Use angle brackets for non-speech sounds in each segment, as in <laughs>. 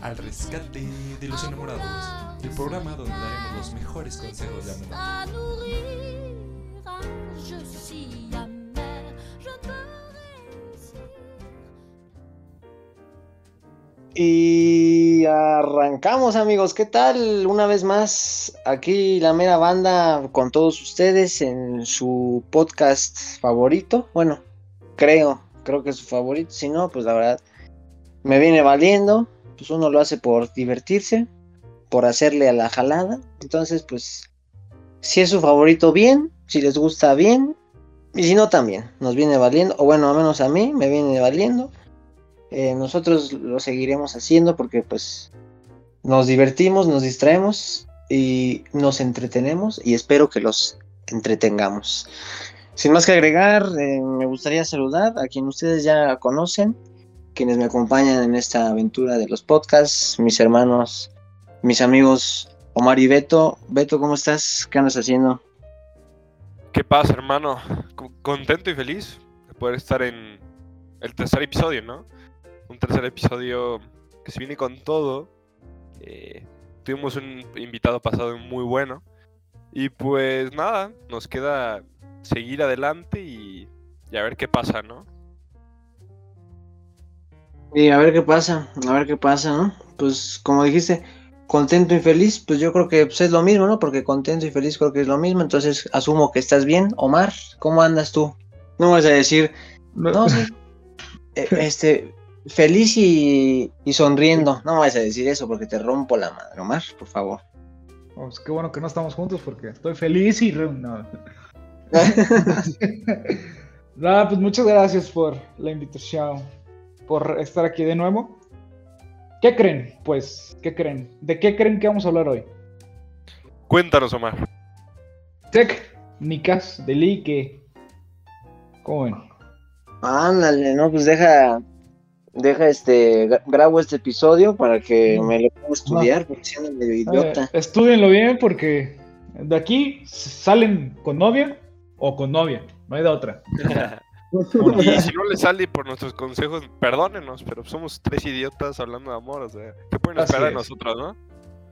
al rescate de los enamorados, el programa donde daremos los mejores consejos de amor. Y arrancamos amigos, ¿qué tal? Una vez más, aquí la mera banda con todos ustedes en su podcast favorito. Bueno, creo, creo que es su favorito. Si no, pues la verdad, me viene valiendo. Pues uno lo hace por divertirse, por hacerle a la jalada. Entonces, pues, si es su favorito, bien. Si les gusta, bien. Y si no, también. Nos viene valiendo. O bueno, al menos a mí me viene valiendo. Eh, nosotros lo seguiremos haciendo porque pues nos divertimos, nos distraemos y nos entretenemos y espero que los entretengamos. Sin más que agregar, eh, me gustaría saludar a quien ustedes ya conocen, quienes me acompañan en esta aventura de los podcasts, mis hermanos, mis amigos Omar y Beto. Beto, ¿cómo estás? ¿Qué andas haciendo? ¿Qué pasa, hermano? contento y feliz de poder estar en el tercer episodio, ¿no? un tercer episodio que se viene con todo. Eh, tuvimos un invitado pasado muy bueno. Y pues nada, nos queda seguir adelante y, a ver qué pasa, ¿no? Y a ver qué pasa, a ver qué pasa, ¿no? Pues como dijiste, contento y feliz, pues yo creo que pues, es lo mismo, ¿no? Porque contento y feliz creo que es lo mismo, entonces asumo que estás bien. Omar, ¿cómo andas tú? No vas a decir, no, sí. <laughs> Eh, este, feliz y, sonriendo. No me vas a decir eso porque te rompo la madre, Omar, por favor. Pues qué bueno que no estamos juntos porque estoy feliz y... <laughs> <laughs> No. pues muchas gracias por la invitación, por estar aquí de nuevo. ¿Qué creen? Pues, ¿qué creen? ¿De qué creen que vamos a hablar hoy? Cuéntanos, Omar. Técnicas de lique. ¿Cómo ven? Ándale, no, pues deja, deja este, grabo este episodio para que me lo pueda estudiar, porque siendo medio idiota. Eh, estudienlo bien porque de aquí salen con novia o con novia, no hay de otra. <laughs> y si <laughs> no le sale por nuestros consejos, perdónenos, pero somos tres idiotas hablando de amor, o sea, ¿qué pueden esperar de nosotros, no?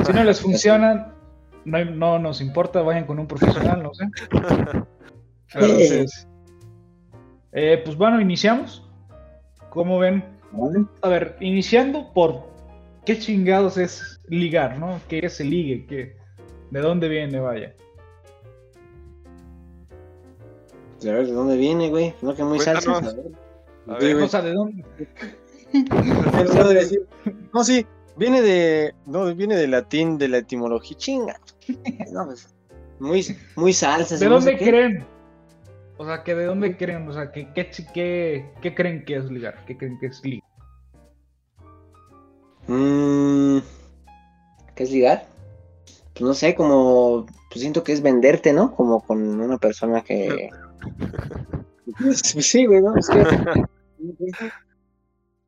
Si no les funcionan, no, no nos importa, vayan con un profesional, no sé. <laughs> Entonces, eh, pues bueno, iniciamos. ¿Cómo ven? A ver, iniciando por qué chingados es ligar, ¿no? ¿Qué es el ligue? ¿Qué, ¿De dónde viene, vaya? A ver, ¿de dónde viene, güey? No, que muy salsa. A ver, o sea, ¿de dónde? <laughs> no, sí, viene de. No, viene de latín, de la etimología. Chinga. No, pues. Muy, muy salsa. ¿De dónde creen? O sea, que de dónde creen, o sea, que, qué, qué, creen que es ligar, qué creen que es ligar. Mm, ¿Qué es ligar? Pues no sé, como, pues siento que es venderte, ¿no? Como con una persona que... Pues sí, güey, ¿no? Es que...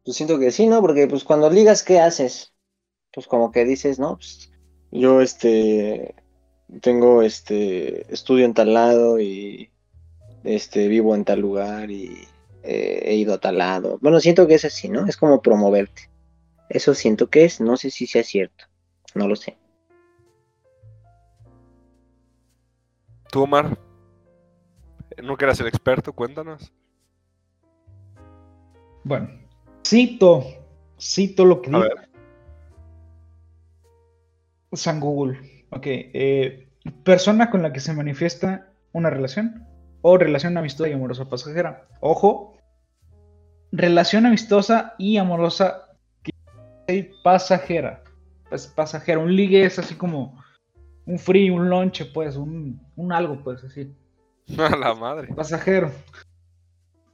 Pues siento que sí, ¿no? Porque pues cuando ligas, ¿qué haces? Pues como que dices, ¿no? Pues yo, este, tengo, este, estudio en tal lado y este, vivo en tal lugar y eh, he ido a tal lado. Bueno, siento que es así, ¿no? Es como promoverte. Eso siento que es, no sé si sea cierto, no lo sé. Tú, Omar, no quieras ser experto, cuéntanos. Bueno, cito, cito lo que dice San Google. Ok, eh, persona con la que se manifiesta una relación o relación amistosa y amorosa pasajera. Ojo, relación amistosa y amorosa y pasajera. Pues pasajera, un ligue es así como un free, un lunch, pues, un, algo, pues, así. <laughs> A la madre. Pasajero.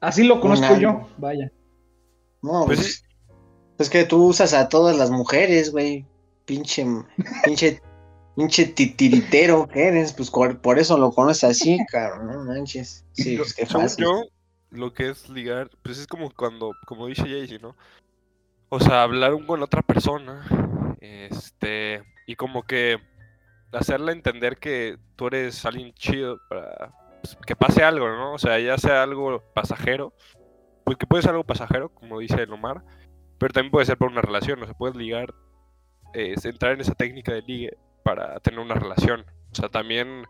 Así lo conozco yo, vaya. No, pues, pues es que tú usas a todas las mujeres, güey. Pinche, pinche Pinche titiritero que eres, pues por eso lo conoces así, <laughs> cabrón, no manches. Sí, pues qué fácil. Yo, lo que es ligar, pues es como cuando, como dice Jaycee, ¿no? O sea, hablar con otra persona, este, y como que hacerle entender que tú eres alguien chido para pues, que pase algo, ¿no? O sea, ya sea algo pasajero, pues que puede ser algo pasajero, como dice el Omar, Pero también puede ser por una relación, o sea, puedes ligar, eh, entrar en esa técnica de ligue para tener una relación. O sea, también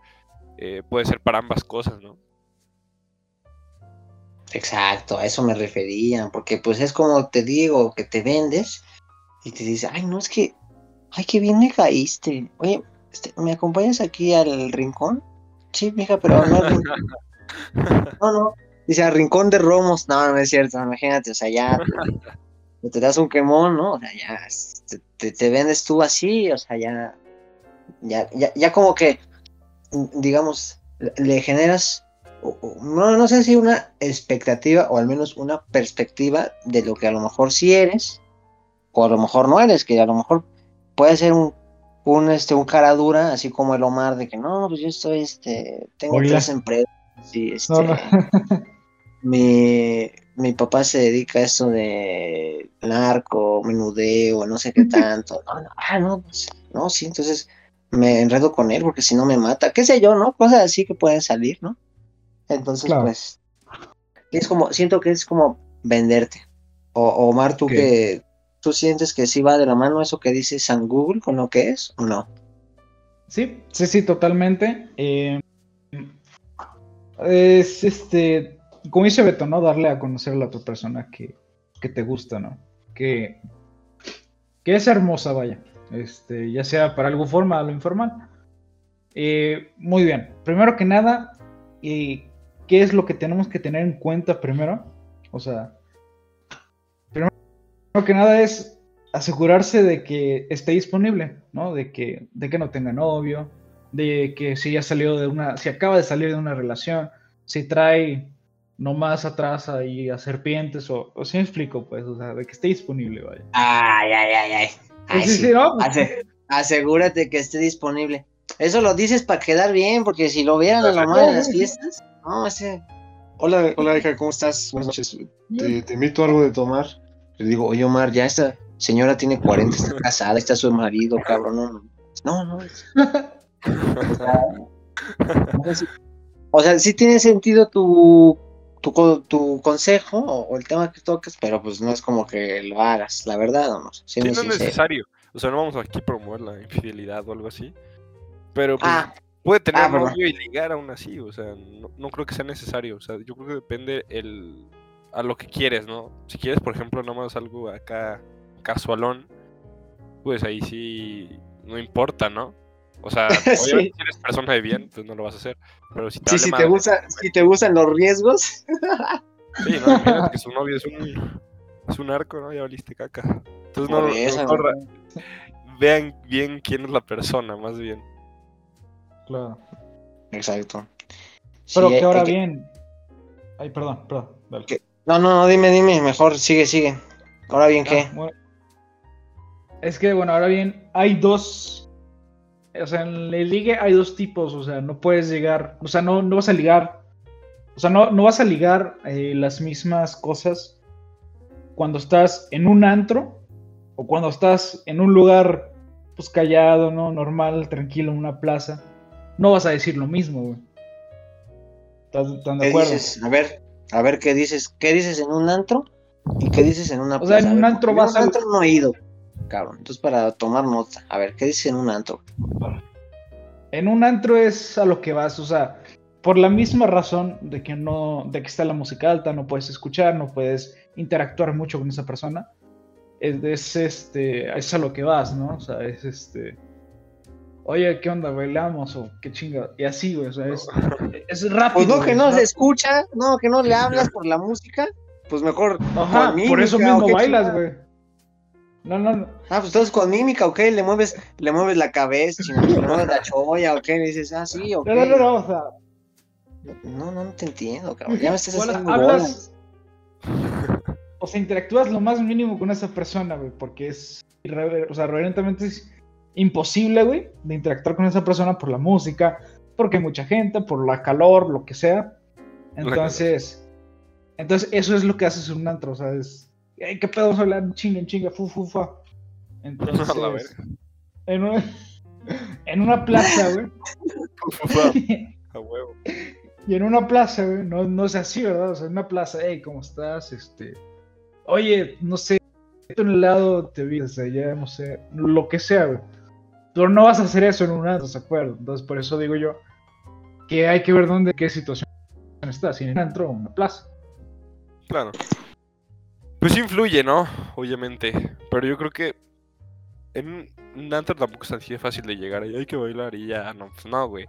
eh, puede ser para ambas cosas, ¿no? Exacto, a eso me refería, porque pues es como te digo, que te vendes y te dice, ay, no, es que, ay, qué bien me caíste. Oye, este, ¿me acompañas aquí al rincón? Sí, mija, pero no, <laughs> no, no, dice al rincón de Romos, no, no es cierto, imagínate, o sea, ya te, te das un quemón, ¿no? O sea, ya te, te- vendes tú así, o sea, ya, ya, ya, ya como que, digamos, le- generas no, no sé si una expectativa o al menos una perspectiva de lo que a lo mejor sí eres o a lo mejor no eres, que a lo mejor puede ser un, un, este, un cara dura, así como el Omar, de que no, pues yo estoy, este, tengo Oiga. tres empresas y este, No, no. <laughs> mi, mi papá se dedica a esto de narco, menudeo, no sé qué <laughs> tanto. No, no, ah, no, pues, no, sí, entonces me enredo con él porque si no me mata, qué sé yo, ¿no? Cosas así que pueden salir, ¿no? Entonces, Claro. pues, es como, siento que es como venderte. O Omar, tú Ok. que, tú sientes que sí va de la mano eso que dice San Google con lo que es, o no? Sí, sí, sí, totalmente. Eh, es este, como dice Beto, ¿no? Darle a conocer a la otra persona que, que te gusta, ¿no? Que, que es hermosa, vaya. Este, ya sea para algo formal o informal. Eh, muy bien. Primero que nada, eh, ¿qué es lo que tenemos que tener en cuenta primero? O sea, que nada es asegurarse de que esté disponible, ¿no? De que, de que no tenga novio, de que si ya salió de una, si acaba de salir de una relación, si trae nomás atrás ahí a serpientes o, o si me explico, pues, o sea, de que esté disponible, vaya. Ay, ay, ay, ay. Ay, Sí, sí, sí. sí, ¿no? Pues, Ase- asegúrate que esté disponible. Eso lo dices para quedar bien, porque si lo vieran a la madre en las fiestas, no, ese. Hola, hola hija, ¿cómo estás? Buenas noches. Te, te invito a algo de tomar. Le digo, oye Omar, ya esta señora tiene 40, está casada, está su marido, cabrón. No, no. no. O sea, no sé si- o sea, sí tiene sentido tu, tu, tu consejo o, o el tema que tocas, pero pues no es como que lo hagas, la verdad, no. Sí, no es necesario. O sea, no vamos aquí a promover la infidelidad o algo así. Pero pues, Ah, puede tener ah, novio y ligar aún así. O sea, no, no creo que sea necesario. O sea, yo creo que depende el, a lo que quieres, ¿no? Si quieres, por ejemplo, nada más algo acá casualón, pues ahí sí no importa, ¿no? O sea, <laughs> Sí. obviamente si eres persona de bien, pues no lo vas a hacer. Pero si te sí, vale si te, madre, gusta, si te gustan los riesgos, Sí, no, imagínate <laughs> que su novio es un, es un arco, ¿no? Ya valiste caca. Entonces no, por no- vean bien quién es la persona, más bien. Claro. Exacto. Pero Sí, que ahora hay que- bien. Ay, perdón, perdón. dale. ¿Qué? No, no, no, dime, dime, mejor, sigue, sigue. Ahora bien, ¿qué? Ah, bueno. Es que, bueno, ahora bien, hay dos. O sea, en el ligue hay dos tipos. O sea, no puedes llegar. O sea, no, no vas a ligar. O sea, no, no vas a ligar eh, las mismas cosas cuando estás en un antro o cuando estás en un lugar, pues callado, ¿no? Normal, tranquilo, en una plaza. No vas a decir lo mismo, güey. ¿Estás, están de ¿Qué acuerdo? dices? A ver, a ver, ¿qué dices? ¿Qué dices en un antro? ¿Y qué dices en una O sea, en un ver, antro vas a un antro no he ido, cabrón. Entonces, para tomar nota, a ver, ¿qué dices en un antro? En un antro es a lo que vas, o sea, por la misma razón de que no, de que está la música alta, no puedes escuchar, no puedes interactuar mucho con esa persona. Es, es, este, es a lo que vas, ¿no? O sea, es este. Oye, ¿qué onda? ¿Bailamos? O qué chinga. Y así, güey, o sea, es, es rápido. Pues no, que no se escucha, no, que no le hablas por la música, pues mejor Ajá, con por eso mímica, ¿o mismo bailas, güey. No, no, no. Ah, pues entonces con mímica, ¿ok? Le mueves, le mueves la cabeza, chingada, le mueves la cholla, ¿ok? Le dices, ah, sí, ok. No, no, no, no, o sea, No, no, no te entiendo, cabrón. Ya me estás Bueno, haciendo hablas- o sea, interactúas lo más mínimo con esa persona, güey, porque es, o sea, realmente es imposible, güey, de interactuar con esa persona por la música, porque hay mucha gente, por la calor, lo que sea. Entonces, entonces eso es lo que haces en un antro, o sea, es, "Ey, ¿qué pedo? Hablar chinga, en chinga, fu, fu, fa. Entonces, <laughs> A la verga. en una, en una plaza, güey, <laughs> A huevo. Y en una plaza, güey, no, no es así, ¿verdad? O sea, en una plaza, hey, ¿cómo estás? Este, oye, no sé, un helado, te vienes allá, no sé, lo que sea, güey. Pero no vas a hacer eso en un antro, ¿de acuerdo? Entonces, por eso digo yo que hay que ver dónde, qué situación está, si en un antro o en una plaza. Claro. Pues sí influye, ¿no? Obviamente. Pero yo creo que en un- antro tampoco es así de fácil de llegar y hay que bailar y ya, no, pues no, güey.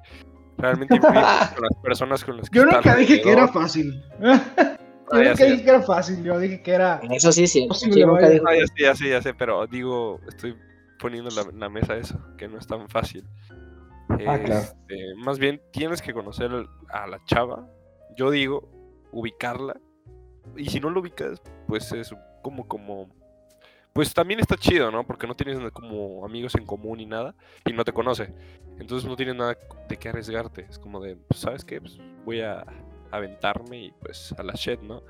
Realmente influye <laughs> con las personas con las que Yo nunca dije que era fácil. <laughs> Ah, Yo ya nunca dije que era fácil, yo dije que era... Eso sí, sí. Posible, sí, nunca dijo- Ah, ya sé, ya sé, ya sé, pero digo, estoy poniendo en la, la mesa eso, que no es tan fácil. Ah, claro. Este, más bien tienes que conocer a la chava, yo digo, ubicarla, y si no lo ubicas, pues es como, como, pues también está chido, ¿no? Porque no tienes como amigos en común ni nada, y no te conoce, entonces no tienes nada de qué arriesgarte, es como de, pues, ¿sabes qué? Pues voy a aventarme y pues a la shit, ¿no?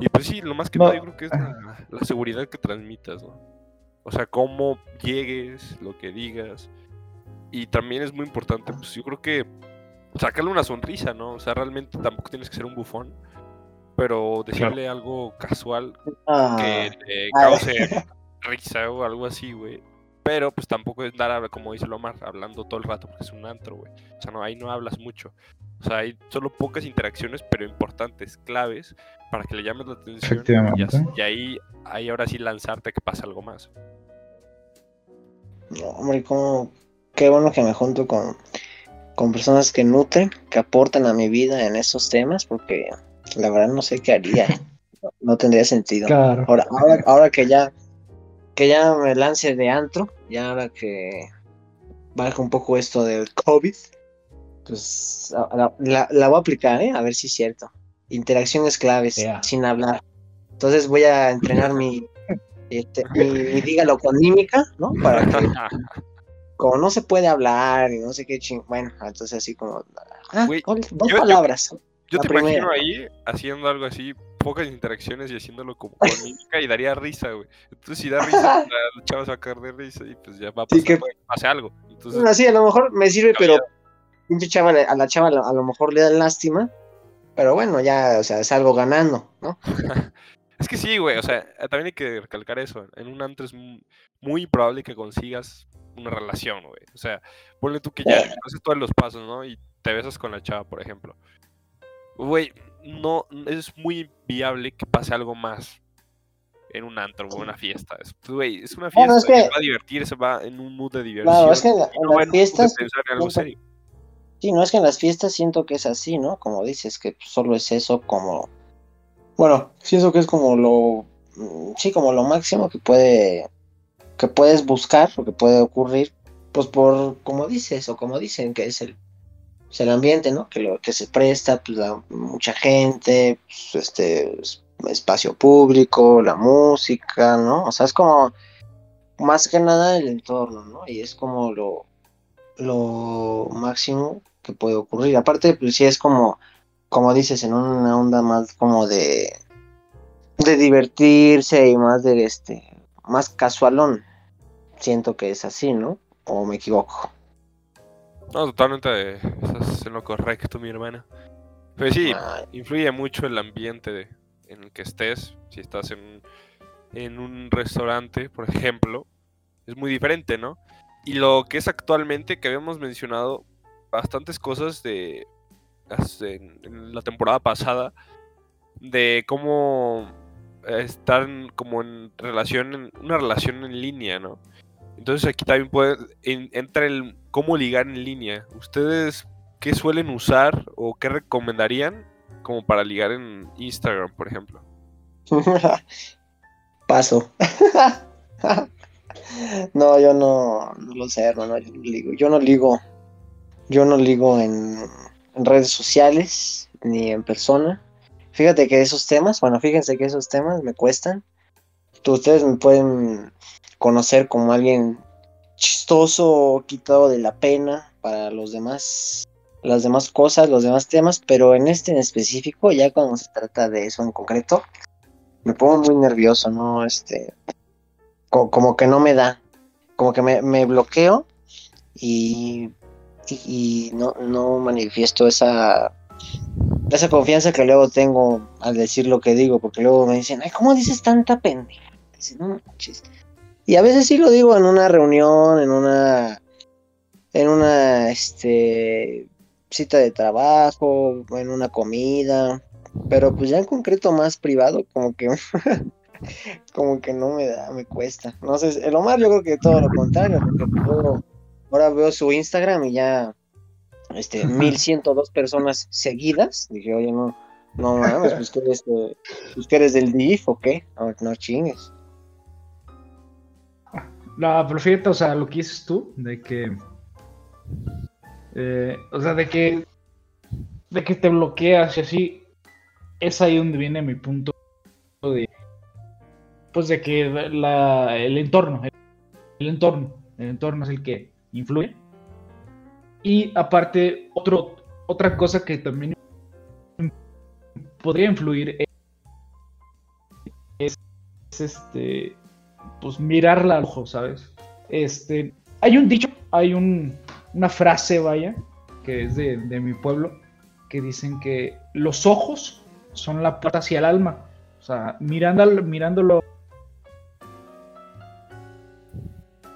Y pues sí, lo más que No. nada yo creo que es la, <laughs> la seguridad que transmitas, ¿no? O sea, cómo llegues, lo que digas. Y también es muy importante, pues yo creo que sacarle una sonrisa, ¿no? O sea, realmente tampoco tienes que ser un bufón, pero decirle algo casual Ah, que te Ah. cause risa o algo así, güey. Pero pues tampoco es dar, a- como dice Lomar, hablando todo el rato porque es un antro, güey. O sea, no, ahí no hablas mucho. O sea, hay solo pocas interacciones, pero importantes, claves, para que le llames la atención. Y, Efectivamente. as- y ahí, ahí ahora sí lanzarte a que pase algo más. no, hombre, cómo- qué bueno que me junto con, con personas que nutren, que aportan a mi vida en esos temas, porque la verdad no sé qué haría. <laughs> No, no tendría sentido. Claro. Ahora, ahora, ahora que ya que ya me lance de antro, ya ahora que baja un poco esto del COVID, pues la, la- la voy a aplicar, ¿eh? A ver si es cierto. Interacciones claves, Yeah. sin hablar. Entonces voy a entrenar mi, <laughs> este, mi, mi dígalo con mímica, ¿no? Para que, <laughs> como no se puede hablar y no sé qué ching... Bueno, entonces así como... ah, dos yo- palabras. Yo te primera. imagino ahí haciendo algo así, pocas interacciones y haciéndolo como con mímica y daría risa, güey. Entonces si da risa, <laughs> la, chava se va a caer de risa y pues ya va a Sí, pasar, que- güey, pase algo. Entonces, sí, a lo mejor me sirve, pero pinche chava, le- a la chava a lo mejor le da lástima. Pero bueno, ya, o sea, es algo ganando, ¿no? <laughs> Es que sí, güey, o sea, eh, también hay que recalcar eso. En un antro es mu- muy improbable que consigas una relación, güey. O sea, ponle tú que ya haces todos los pasos, ¿no? Y te besas con la chava, por ejemplo. Güey, no, es muy viable que pase algo más en un antro o una fiesta. Es, güey, es una fiesta, Bueno, es que- va a divertirse, va en un mood de diversión. Claro, es que en, la- y en no va las en un mood de fiestas, pensar en algo siento- serio. sí, no es que en las fiestas siento que es así, ¿no? Como dices, que solo es eso como, bueno, siento que es como lo, mm, sí, como lo máximo que puede, que puedes buscar o que puede ocurrir, pues por, como dices o como dicen que es el, pues, el ambiente, ¿no? Que lo que se presta, pues mucha gente, pues, este, es- espacio público, la música, ¿no? O sea, es como más que nada el entorno, ¿no? Y es como lo, lo máximo que puede ocurrir. Aparte, pues sí es como, como dices, en una onda más como de, de divertirse y más de este, más casualón. Siento que es así, ¿no? O me equivoco. No, totalmente estás en lo correcto, mi hermana. Pues sí, influye mucho el ambiente de- en el que estés. Si estás en, un- en un restaurante, por ejemplo, es muy diferente, ¿no? Y lo que es actualmente, que habíamos mencionado bastantes cosas de en, en la temporada pasada, de cómo eh, estar como en relación, en una relación en línea, ¿no? Entonces aquí también puede en- entra el cómo ligar en línea. ¿Ustedes qué suelen usar o qué recomendarían como para ligar en Instagram, por ejemplo? <laughs> Paso. <laughs> no, yo no, lo sé, hermano. Yo no ligo. Yo no ligo, yo no ligo en, en redes sociales ni en persona. Fíjate que esos temas, bueno, fíjense que esos temas me cuestan. Ustedes me pueden conocer como alguien chistoso quitado de la pena para los demás, las demás cosas, los demás temas, pero en este en específico, ya cuando se trata de eso en concreto, me pongo muy nervioso, ¿no? Este, co- como que no me da, como que me, me bloqueo y, y, no, no manifiesto esa, esa confianza que luego tengo al decir lo que digo, porque luego me dicen, ay, ¿cómo dices tanta pendeja? Dice, no manches. Y a veces sí lo digo en una reunión, en una, en una, este, cita de trabajo, en una comida, pero pues ya en concreto más privado, como que, <laughs> como que no me da, me cuesta. No sé, el Omar yo creo que todo lo contrario, porque luego ahora veo su Instagram y ya, este, 1102 personas seguidas. Dije, oye, no, no mames, pues que eres, de- pues, que eres del DIF o qué, no, no chingues. No, pero o sea, lo que dices tú, de que. eh, o sea, de que. De que te bloqueas y así. Es ahí donde viene mi punto de. Pues de que la, el entorno. El, el entorno. El entorno es el que influye. Y aparte, otro, otra cosa que también podría influir es, es este pues mirarla al ojo, ¿sabes? Este, hay un dicho, hay un, una frase, vaya, que es de, de mi pueblo, que dicen que los ojos son la puerta hacia el alma. O sea, mirándolo, mirándolo,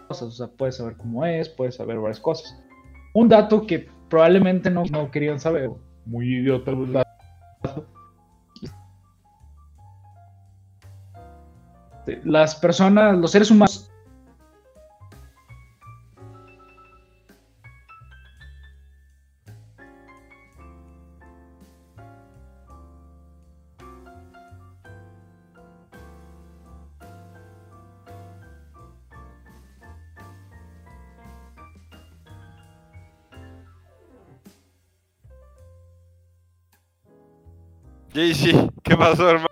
cosas, o sea, puedes saber cómo es, puedes saber varias cosas. Un dato que probablemente no, no querían saber, muy idiota Las personas, los seres humanos ¿qué pasó, hermano?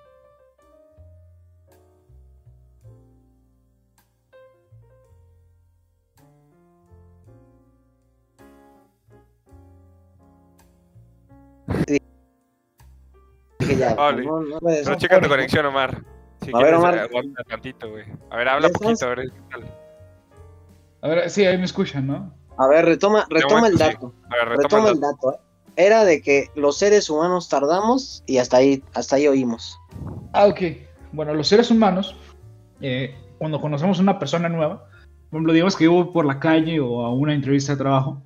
No, no me Pero checa tu conexión, Omar. Si A ver, quieres, Omar. aguanta tantito, güey. A ver, habla poquito, a ver. A ver, sí, ahí me escuchan, ¿no? A ver, retoma, retoma el sí. dato. A ver, Retoma retoma el dato. ¿eh? Era de que los seres humanos tardamos y hasta ahí, hasta ahí oímos. Ah, ok. Bueno, los seres humanos, eh, cuando conocemos a una persona nueva, por ejemplo, digamos que yo voy por la calle o a una entrevista de trabajo,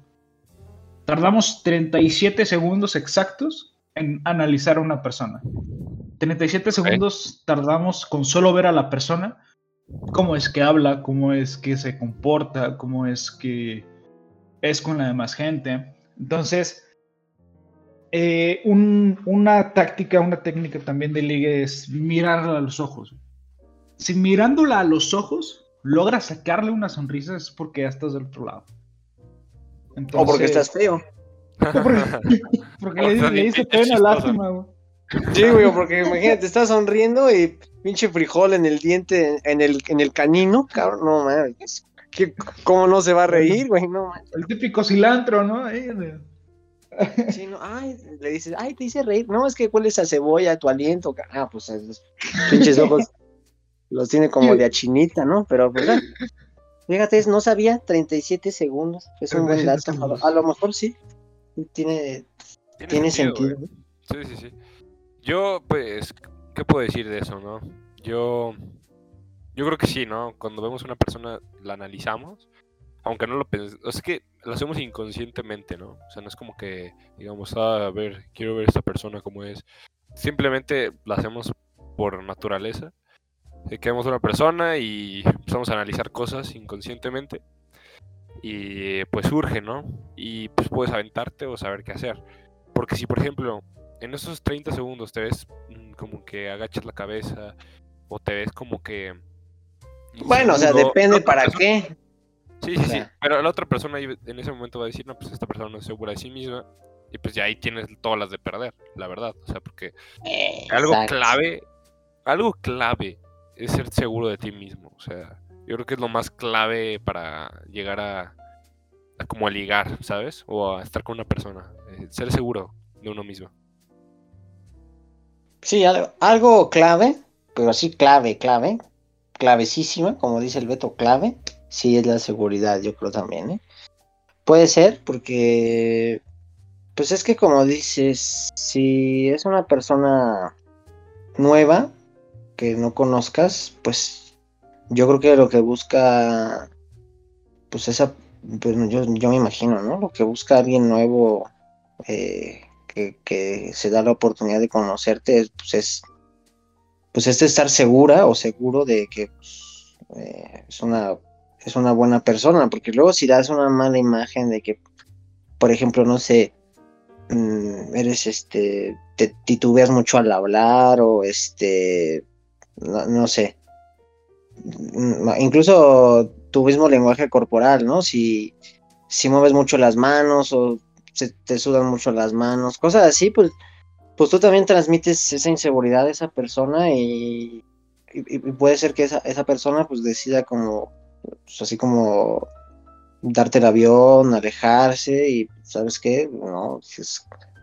tardamos 37 segundos exactos en analizar a una persona. 37 segundos tardamos con solo ver a la persona, cómo es que habla, cómo es que se comporta, cómo es que es con la demás gente. Entonces, eh, un- una táctica, una técnica también de ligue es mirarla a los ojos. Si mirándola a los ojos logras sacarle una sonrisa es porque ya estás del otro lado. O porque Entonces- estás feo. Porque <laughs> le, le pinche pena, lástima, güey. Sí, güey, porque imagínate, estás sonriendo y pinche frijol en el diente, en el, en el canino, cabrón, no mames. ¿Qué- ¿Cómo no se va a reír, güey? No. El típico cilantro, ¿no? Ahí, de- Sí, no, ay, le dices, ay, te hice reír. No, es que hueles a cebolla, tu aliento. Ah, pues esos pinches <laughs> ojos los tiene como de achinita, ¿no? Pero, pues, ah, fíjate, es- no sabía, 37 segundos. Es un buen 37 dato. A lo- segundos. A lo mejor sí. Tiene, tiene sentido. Sí, sí, sí. Yo, pues, ¿qué puedo decir de eso, no? Yo, yo creo que sí, ¿no? Cuando vemos a una persona, la analizamos, aunque no lo pensemos. Es que lo hacemos inconscientemente, ¿no? O sea, no es como que, digamos, "Ah, a ver, quiero ver esta persona como es. Simplemente lo hacemos por naturaleza. Que vemos a una persona y empezamos a analizar cosas inconscientemente. Y pues surge, ¿no? Y pues puedes aventarte o saber qué hacer. Porque si, por ejemplo, en esos 30 segundos te ves mm, como que agachas la cabeza o te ves como que... Bueno, o sea, depende para persona- qué. Sí, sí, sí. sea. Pero la otra persona en ese momento va a decir, no, pues esta persona no es segura de sí misma. Y pues ya ahí tienes todas las de perder, la verdad. O sea, porque algo Exacto. clave, algo clave es ser seguro de ti mismo. O sea, yo creo que es lo más clave para llegar a, como a ligar, ¿sabes? O a estar con una persona. eh, ser seguro de uno mismo. Sí, algo, algo clave, pero así clave, clave, clavecísima, como dice el Beto, clave, sí es la seguridad, yo creo también, ¿eh? Puede ser, porque, pues es que como dices, si es una persona nueva que no conozcas, pues yo creo que lo que busca, pues esa, pues yo, yo me imagino, ¿no? Lo que busca alguien nuevo eh, que, que se da la oportunidad de conocerte, es, pues es, pues es estar segura o seguro de que pues, eh, es una es una buena persona, porque luego si das una mala imagen de que, por ejemplo, no sé, mm, eres este, te titubeas mucho al hablar o este, no, sé, incluso tu mismo lenguaje corporal, ¿no? Si, si mueves mucho las manos o se te sudan mucho las manos, cosas así, pues, pues tú también transmites esa inseguridad a esa persona y, puede ser que esa, esa persona pues decida como, pues, así como darte el avión, alejarse y, ¿sabes qué? No,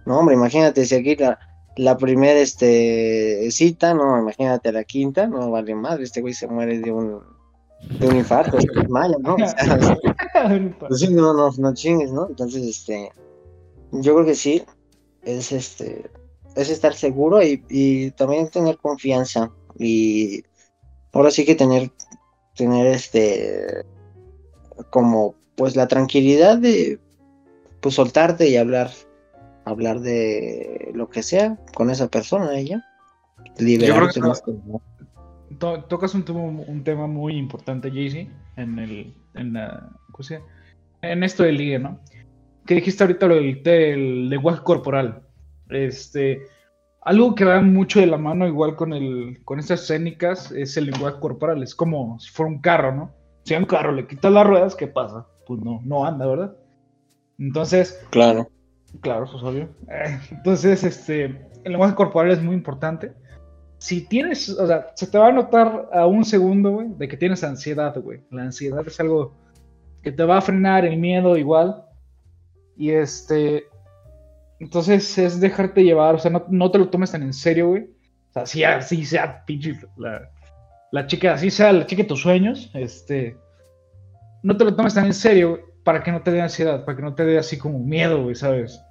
no hombre, imagínate si aquí la, la primera este, cita, no, imagínate la quinta, no vale madre, este güey se muere de un, de un infarto, desmaya, ¿no? O sea, <laughs> pues sí, no, no, no chingues, ¿no? Entonces, este, yo creo que sí, es este, es estar seguro y, y también tener confianza y ahora sí que tener, tener este, como, pues la tranquilidad de, pues soltarte y hablar, hablar de lo que sea con esa persona, ella, liberarte que- más que. To- tocas un tema, un tema muy importante, Jaycee, en el, en en esto de ligue, ¿no? Que dijiste ahorita lo del, del lenguaje corporal. Este, algo que va mucho de la mano igual con el, con estas escénicas es el lenguaje corporal. Es como si fuera un carro, ¿no? Si a un carro le quitas las ruedas, ¿qué pasa? Pues no, no anda, ¿verdad? Entonces, Claro. Claro, eso es obvio. Eh, Entonces, este, el lenguaje corporal es muy importante. Si tienes, o sea, se te va a notar a un segundo, güey, de que tienes ansiedad, güey. La ansiedad es algo que te va a frenar, el miedo igual. Y este, entonces es dejarte llevar, o sea, no, no te lo tomes tan en serio, güey. O sea, si así sea, pinche, la, la chica, así sea la chica de tus sueños, este, no te lo tomes tan en serio güey, para que no te dé ansiedad, para que no te dé así como miedo, güey, ¿sabes?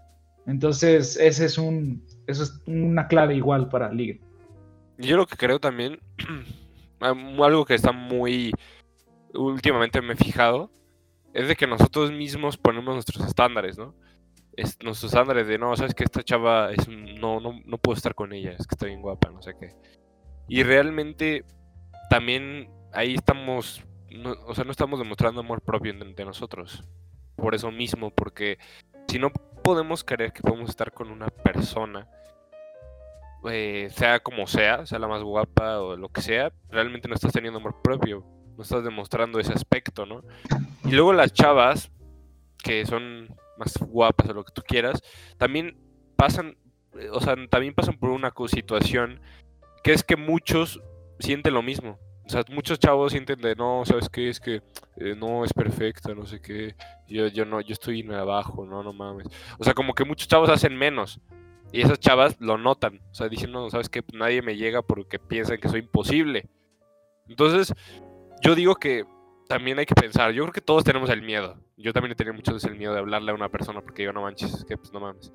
Entonces, ese es un, eso es una clave igual para ligue. Yo lo que creo también, <clears throat> am- algo que está muy, últimamente me he fijado, es de que nosotros mismos ponemos nuestros estándares, ¿no? Es, nuestros estándares de, no, sabes que esta chava es no, no, no puedo estar con ella, es que está bien guapa, no sé qué. Y realmente también ahí estamos, no- o sea, no estamos demostrando amor propio de nosotros. Por eso mismo, porque si no podemos creer que podemos estar con una persona, eh, sea como sea, sea la más guapa o lo que sea, realmente no estás teniendo amor propio, no estás demostrando ese aspecto, ¿no? Y luego las chavas, que son más guapas o lo que tú quieras, también pasan, o sea, también pasan por una situación que es que muchos sienten lo mismo. O sea, muchos chavos sienten de, no, ¿sabes qué? Es que eh, no es perfecta, no sé qué. Yo, yo no, yo estoy abajo, no, no mames. O sea, como que muchos chavos hacen menos. Y esas chavas lo notan. O sea, dicen, no, ¿sabes qué? Nadie me llega porque piensan que soy imposible. Entonces, yo digo que también hay que pensar. Yo creo que todos tenemos el miedo. Yo también he tenido muchas veces el miedo de hablarle a una persona porque yo no manches, es que pues no mames.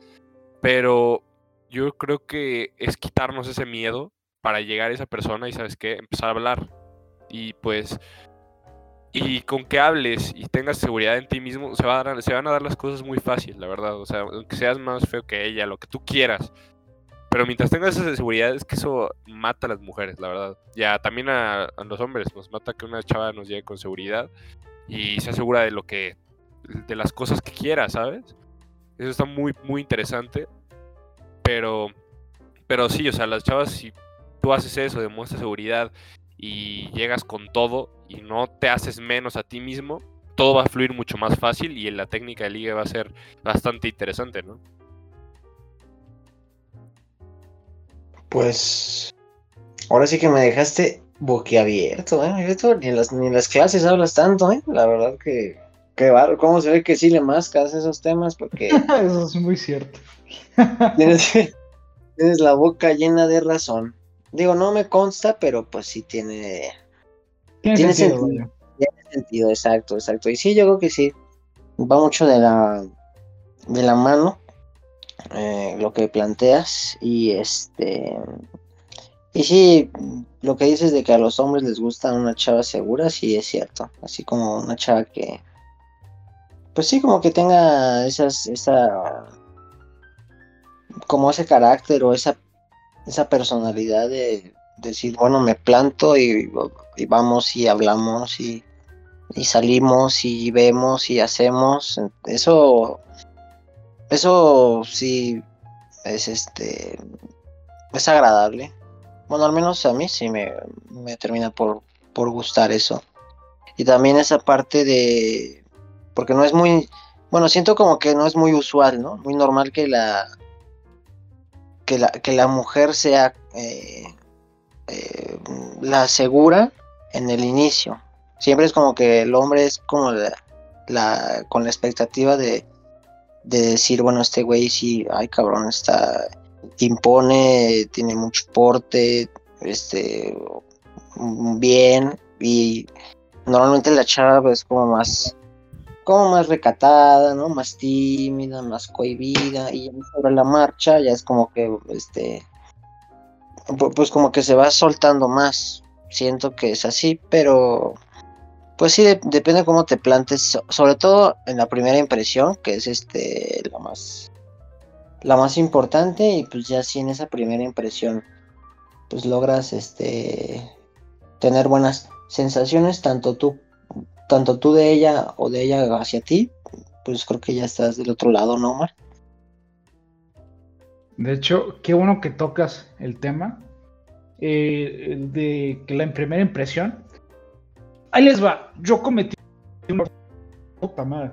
Pero yo creo que es quitarnos ese miedo para llegar a esa persona y, ¿sabes qué? Empezar a hablar. Y pues, y con que hables y tengas seguridad en ti mismo, se, va a dar- se van a dar las cosas muy fácil, la verdad. O sea, aunque seas más feo que ella, lo que tú quieras. Pero mientras tengas esa seguridad, es que eso mata a las mujeres, la verdad. Ya también a, a los hombres nos mata que una chava nos llegue con seguridad y se asegura de lo que, de las cosas que quiera, ¿sabes? Eso está muy, muy interesante. Pero, pero sí, o sea, las chavas, si tú haces eso, demuestras seguridad y llegas con todo y no te haces menos a ti mismo, todo va a fluir mucho más fácil y la técnica de liga va a ser bastante interesante, ¿no? Pues ahora sí que me dejaste boquiabierto, ¿eh? Esto, ni, en las, ni en las clases hablas tanto, ¿eh? La verdad que, qué barro, cómo se ve que sí le mascas esos temas porque <laughs> Eso es muy cierto. tienes, tienes la boca llena de razón. Digo, no me consta, pero pues sí tiene, Tiene, Tiene sentido, sentido. vaya. sentido, exacto, exacto. Y sí, yo creo que sí, va mucho de la, de la mano eh, lo que planteas y este Y sí, lo que dices de que a los hombres les gusta una chava segura, sí es cierto. Así como una chava que. Pues sí, como que tenga esas. esa. como ese carácter o esa. Esa personalidad de decir, bueno, me planto y, vamos y hablamos y, y salimos y vemos y hacemos. Eso. Eso sí es este. es agradable. Bueno, al menos a mí sí me, me termina por, por gustar eso. Y también esa parte de... Porque no es muy... Bueno, siento como que no es muy usual, ¿no? Muy normal que la... Que la, que la mujer sea eh, eh, la segura en el inicio. Siempre es como que el hombre es como la, con la expectativa de, de decir, bueno, este güey sí, ay cabrón, está impone, tiene mucho porte, este, bien, y normalmente la chava es como más, como más recatada, ¿no? Más tímida, más cohibida, y sobre la marcha ya es como que, este, pues como que se va soltando más. Siento que es así, pero pues sí, de depende cómo te plantes, sobre todo en la primera impresión, que es este, lo más la más importante y pues ya si en esa primera impresión pues logras este tener buenas sensaciones tanto tú tanto tú de ella o de ella hacia ti pues creo que ya estás del otro lado no Omar de hecho qué bueno que tocas el tema eh, de que la primera impresión ahí les va yo cometí una puta madre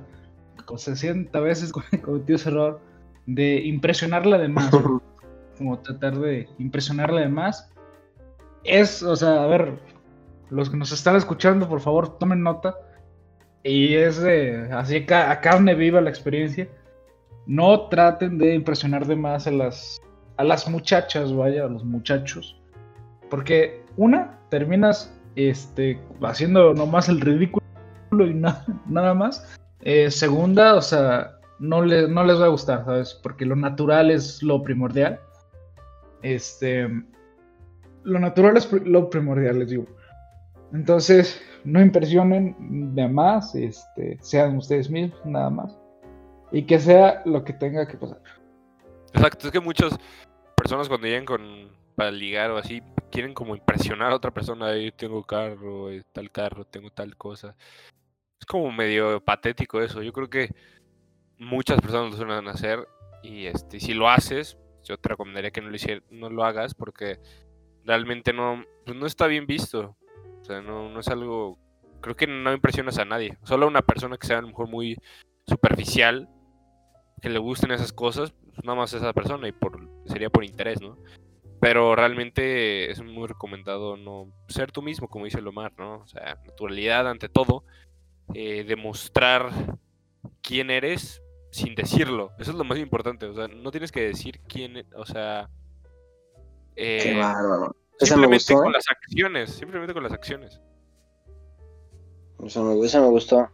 60 veces <laughs> cometí ese error de impresionarla de más. <laughs> como tratar de impresionarla de más. Es, o sea, a ver, los que nos están escuchando, por favor, tomen nota. Y es de, así a carne viva la experiencia. No traten de impresionar de más a las, a las muchachas, vaya, a los muchachos. Porque una, terminas este, haciendo nomás el ridículo y nada más. Eh, segunda, o sea, no, no les va a gustar, ¿sabes? Porque lo natural es lo primordial. Este. Lo natural es lo primordial, les digo. Entonces, no impresionen de más, este, sean ustedes mismos, nada más. Y que sea lo que tenga que pasar. Exacto, es que muchas personas cuando llegan con para ligar o así, quieren como impresionar a otra persona, yo tengo carro, tal carro, tengo tal cosa. Es como medio patético eso. Yo creo que muchas personas lo suelen hacer y este, si lo haces, yo te recomendaría que no lo, no lo hagas porque realmente no, pues, no está bien visto. Sea, no, no es algo, creo que no impresionas a nadie. Solo a una persona que sea a lo mejor muy superficial, que le gusten esas cosas, pues, nada más esa persona y por, sería por interés, ¿no? Pero realmente es muy recomendado no ser tú mismo, como dice Lomar, ¿no? O sea, naturalidad ante todo, eh, demostrar quién eres sin decirlo. Eso es lo más importante. O sea, no tienes que decir quién, o sea. Eh, Qué bárbaro. Simplemente con ¿eh? las acciones. Simplemente con las acciones. Eso me, eso me gustó.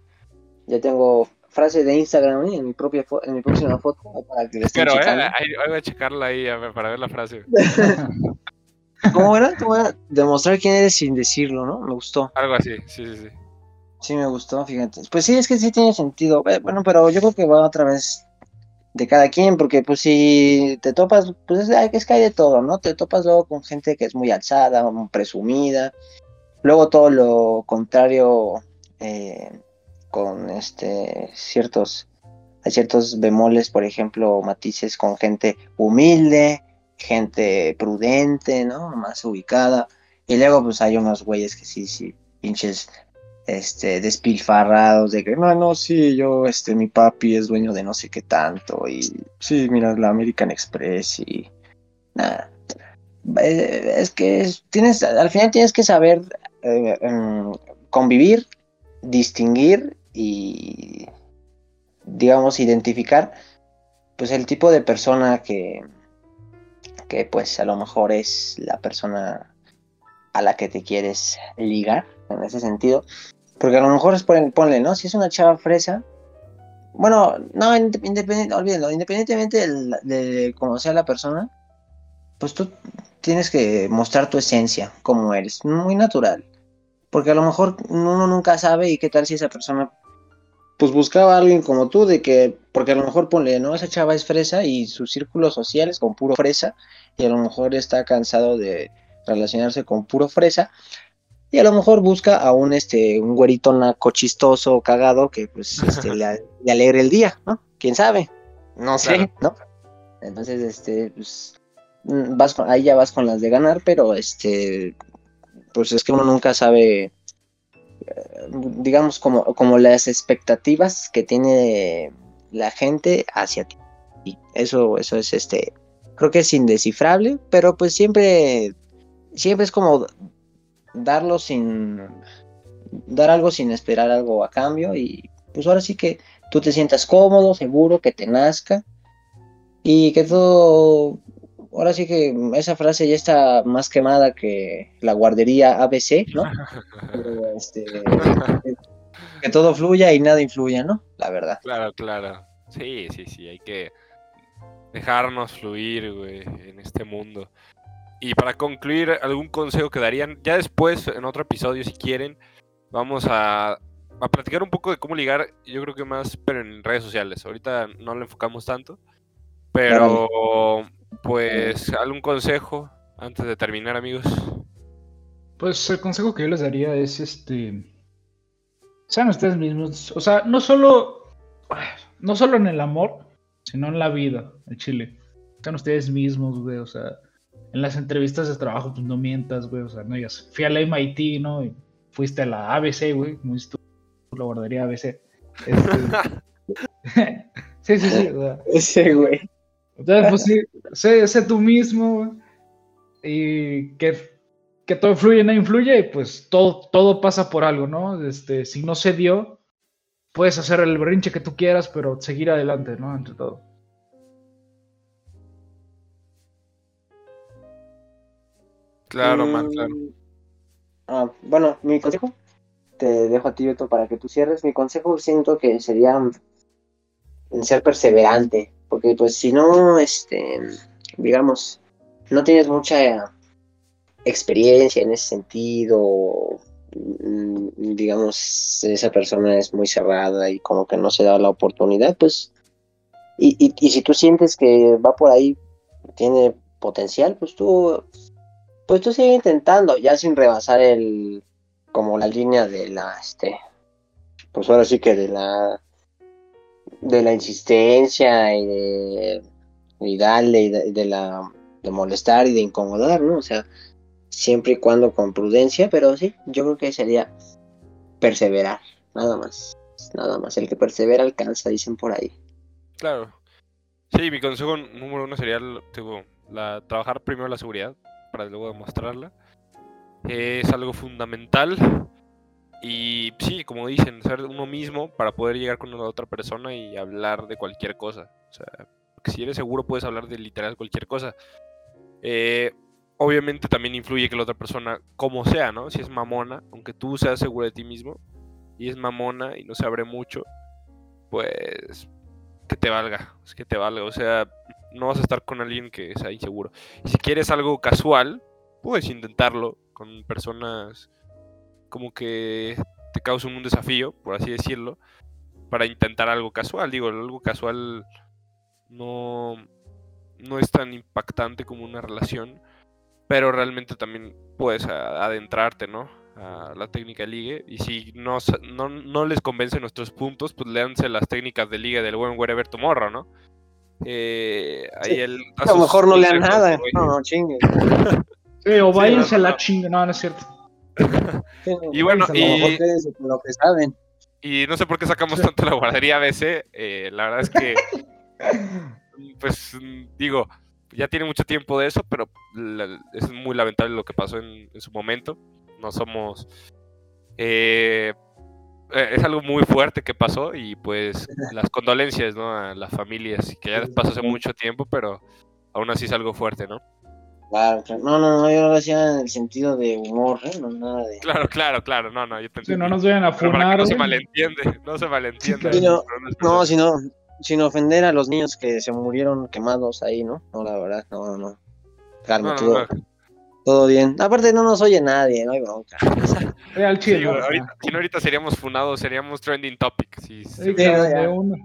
Ya tengo frase de Instagram ¿eh? en mi propia en mi próxima <laughs> foto para que Pero, eh, ahí, voy a checarla ahí para ver la frase. <laughs> ¿Cómo era? ¿Cómo era? Demostrar quién eres sin decirlo, ¿no? Me gustó. Algo así, sí, sí, sí. Sí, me gustó, fíjate. Pues sí, es que sí tiene sentido. Bueno, pero yo creo que va otra vez de cada quien, porque pues si te topas, pues es, que hay de todo, ¿no? Te topas luego con gente que es muy alzada, presumida. Luego todo lo contrario, eh, con este ciertos, hay ciertos bemoles, por ejemplo, matices con gente humilde, gente prudente, ¿no? Más ubicada. Y luego pues hay unos güeyes que sí, sí, pinches este, despilfarrados de que no, no, sí, yo, este, mi papi es dueño de no sé qué tanto y sí, mira, la American Express y nada. Eh, es que tienes, al final tienes que saber eh, em, convivir, distinguir y, digamos, identificar, pues el tipo de persona que, que pues a lo mejor es la persona a la que te quieres ligar en ese sentido. Porque a lo mejor es ponle, ¿no? Si es una chava fresa. Bueno, no, independiente, olvídenlo, independientemente de, cómo sea la persona, pues tú tienes que mostrar tu esencia, como eres, muy natural. Porque a lo mejor uno nunca sabe y qué tal si esa persona pues buscaba a alguien como tú, de que, porque a lo mejor ponle, ¿no? Esa chava es fresa y su círculo social es con puro fresa, y a lo mejor está cansado de relacionarse con puro fresa, y a lo mejor busca a un, este, un güerito naco chistoso, cagado, que pues este, <laughs> le, le alegre el día, ¿no? ¿Quién sabe? No sé, Claro. ¿no? Entonces, este, pues, mm, vas con- ahí ya vas con las de ganar, pero este, pues es que uno nunca sabe, eh, digamos, como, como las expectativas que tiene la gente hacia ti. Y eso, eso es este, creo que es indescifrable, pero pues siempre, siempre es como darlo sin, dar algo sin esperar algo a cambio y pues ahora sí que tú te sientas cómodo, seguro, que te nazca y que todo, ahora sí que esa frase ya está más quemada que la guardería ABC, ¿no? <laughs> Pero, este, que todo fluya y nada influya, ¿no? La verdad. Claro, claro. Sí, sí, sí, hay que dejarnos fluir, güey, en este mundo. Y para concluir, algún consejo que darían, ya después, en otro episodio, si quieren, vamos a, a platicar un poco de cómo ligar, yo creo que más, pero en redes sociales. Ahorita no lo enfocamos tanto, pero pues algún consejo antes de terminar, amigos. Pues el consejo que yo les daría es este. Sean ustedes mismos. O sea, no solo. No solo en el amor, sino en la vida, en Chile. Sean ustedes mismos, güey. O sea, en las entrevistas de trabajo, pues no mientas, güey. O sea, no digas, fui a la MIT, ¿no? Y fuiste a la ABC, güey. Dices tú, la guardería ABC. Este... <laughs> sí, sí, sí. O sea, Ese güey. entonces, pues sí, sé, sé tú mismo, güey, y que, que todo fluye, no influye, y pues todo, todo pasa por algo, ¿no? Este, si no se dio, puedes hacer el berrinche que tú quieras, pero seguir adelante, ¿no? Entre todo. Claro, man, Mm, claro. ah, bueno, mi consejo, te dejo a ti, Beto, para que tú cierres. Mi consejo siento que sería en ser perseverante, porque pues si no, este, digamos, no tienes mucha experiencia en ese sentido, mm, digamos, esa persona es muy cerrada y como que no se da la oportunidad, pues, y, y, y si tú sientes que va por ahí, tiene potencial, pues tú, pues tú sigue intentando, ya sin rebasar el, como la línea de la, este, pues ahora sí que de la, de la insistencia y de, y darle y de, la, de molestar y de incomodar, ¿no? O sea, siempre y cuando con prudencia, pero sí, yo creo que sería perseverar, nada más, nada más, el que persevera alcanza, dicen por ahí. Claro. Sí, mi consejo número uno sería tipo, la, trabajar primero la seguridad para luego demostrarla. Es algo fundamental. Y sí, como dicen, ser uno mismo para poder llegar con una otra persona y hablar de cualquier cosa. O sea, si eres seguro puedes hablar de literal cualquier cosa. Eh, obviamente también influye que la otra persona, como sea, ¿no? Si es mamona, aunque tú seas seguro de ti mismo y es mamona y no se abre mucho, pues que te valga, es que te valga, o sea, no vas a estar con alguien que sea inseguro. Si quieres algo casual, puedes intentarlo con personas como que te causen un desafío, por así decirlo, para intentar algo casual. Digo, algo casual no, no es tan impactante como una relación, pero realmente también puedes adentrarte, ¿no? A la técnica de ligue. Y si no, no, no les convencen nuestros puntos, pues léanse las técnicas de ligue del buen Wherever Tomorrow, ¿no? Eh, ahí Sí, A lo mejor no lean nada, no, no, chingue. Sí, o Sí, váyanse no, a la no. chinga, no, no es cierto. <laughs> Y bueno, a mejor y, lo que saben. y no sé por qué sacamos tanto la guardería ABC. eh, la verdad es que, <laughs> pues digo, ya tiene mucho tiempo de eso, pero la- es muy lamentable lo que pasó en, en su momento. No somos... eh, es algo muy fuerte que pasó y pues <laughs> las condolencias, ¿no? A las familias, que ya pasó hace mucho tiempo, pero aún así es algo fuerte, ¿no? Claro, claro. No, no, no, yo lo hacía en el sentido de humor, ¿eh? No, nada de. Claro, claro, claro, no, no, yo te Sí, no nos vayan a Pero para que funar. no se güey. malentiende, <laughs> no se malentiende. Sí, no, no sino, sin ofender a los niños que se murieron quemados ahí, ¿no? No, la verdad, no, no, no. No, Calma, no, no. Todo bien. Aparte no nos oye nadie, no hay bronca. <laughs> Real Sí, chido. ahorita, si no, ahorita seríamos funados, seríamos trending topic. Sí, sí. Sí, Sí, claro, ya. de uno.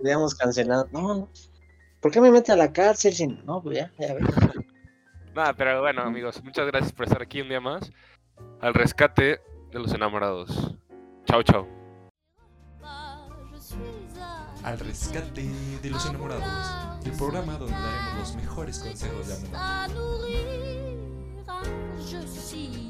Habíamos cancelado. No, no. ¿Por qué me mete a la cárcel sin.? No, pues ya, ya ves. <laughs> Nada, pero bueno, amigos, muchas gracias por estar aquí un día más. Al rescate de los enamorados. Chao, chao. Al rescate de los enamorados. El programa donde daremos los mejores consejos de amor. courage si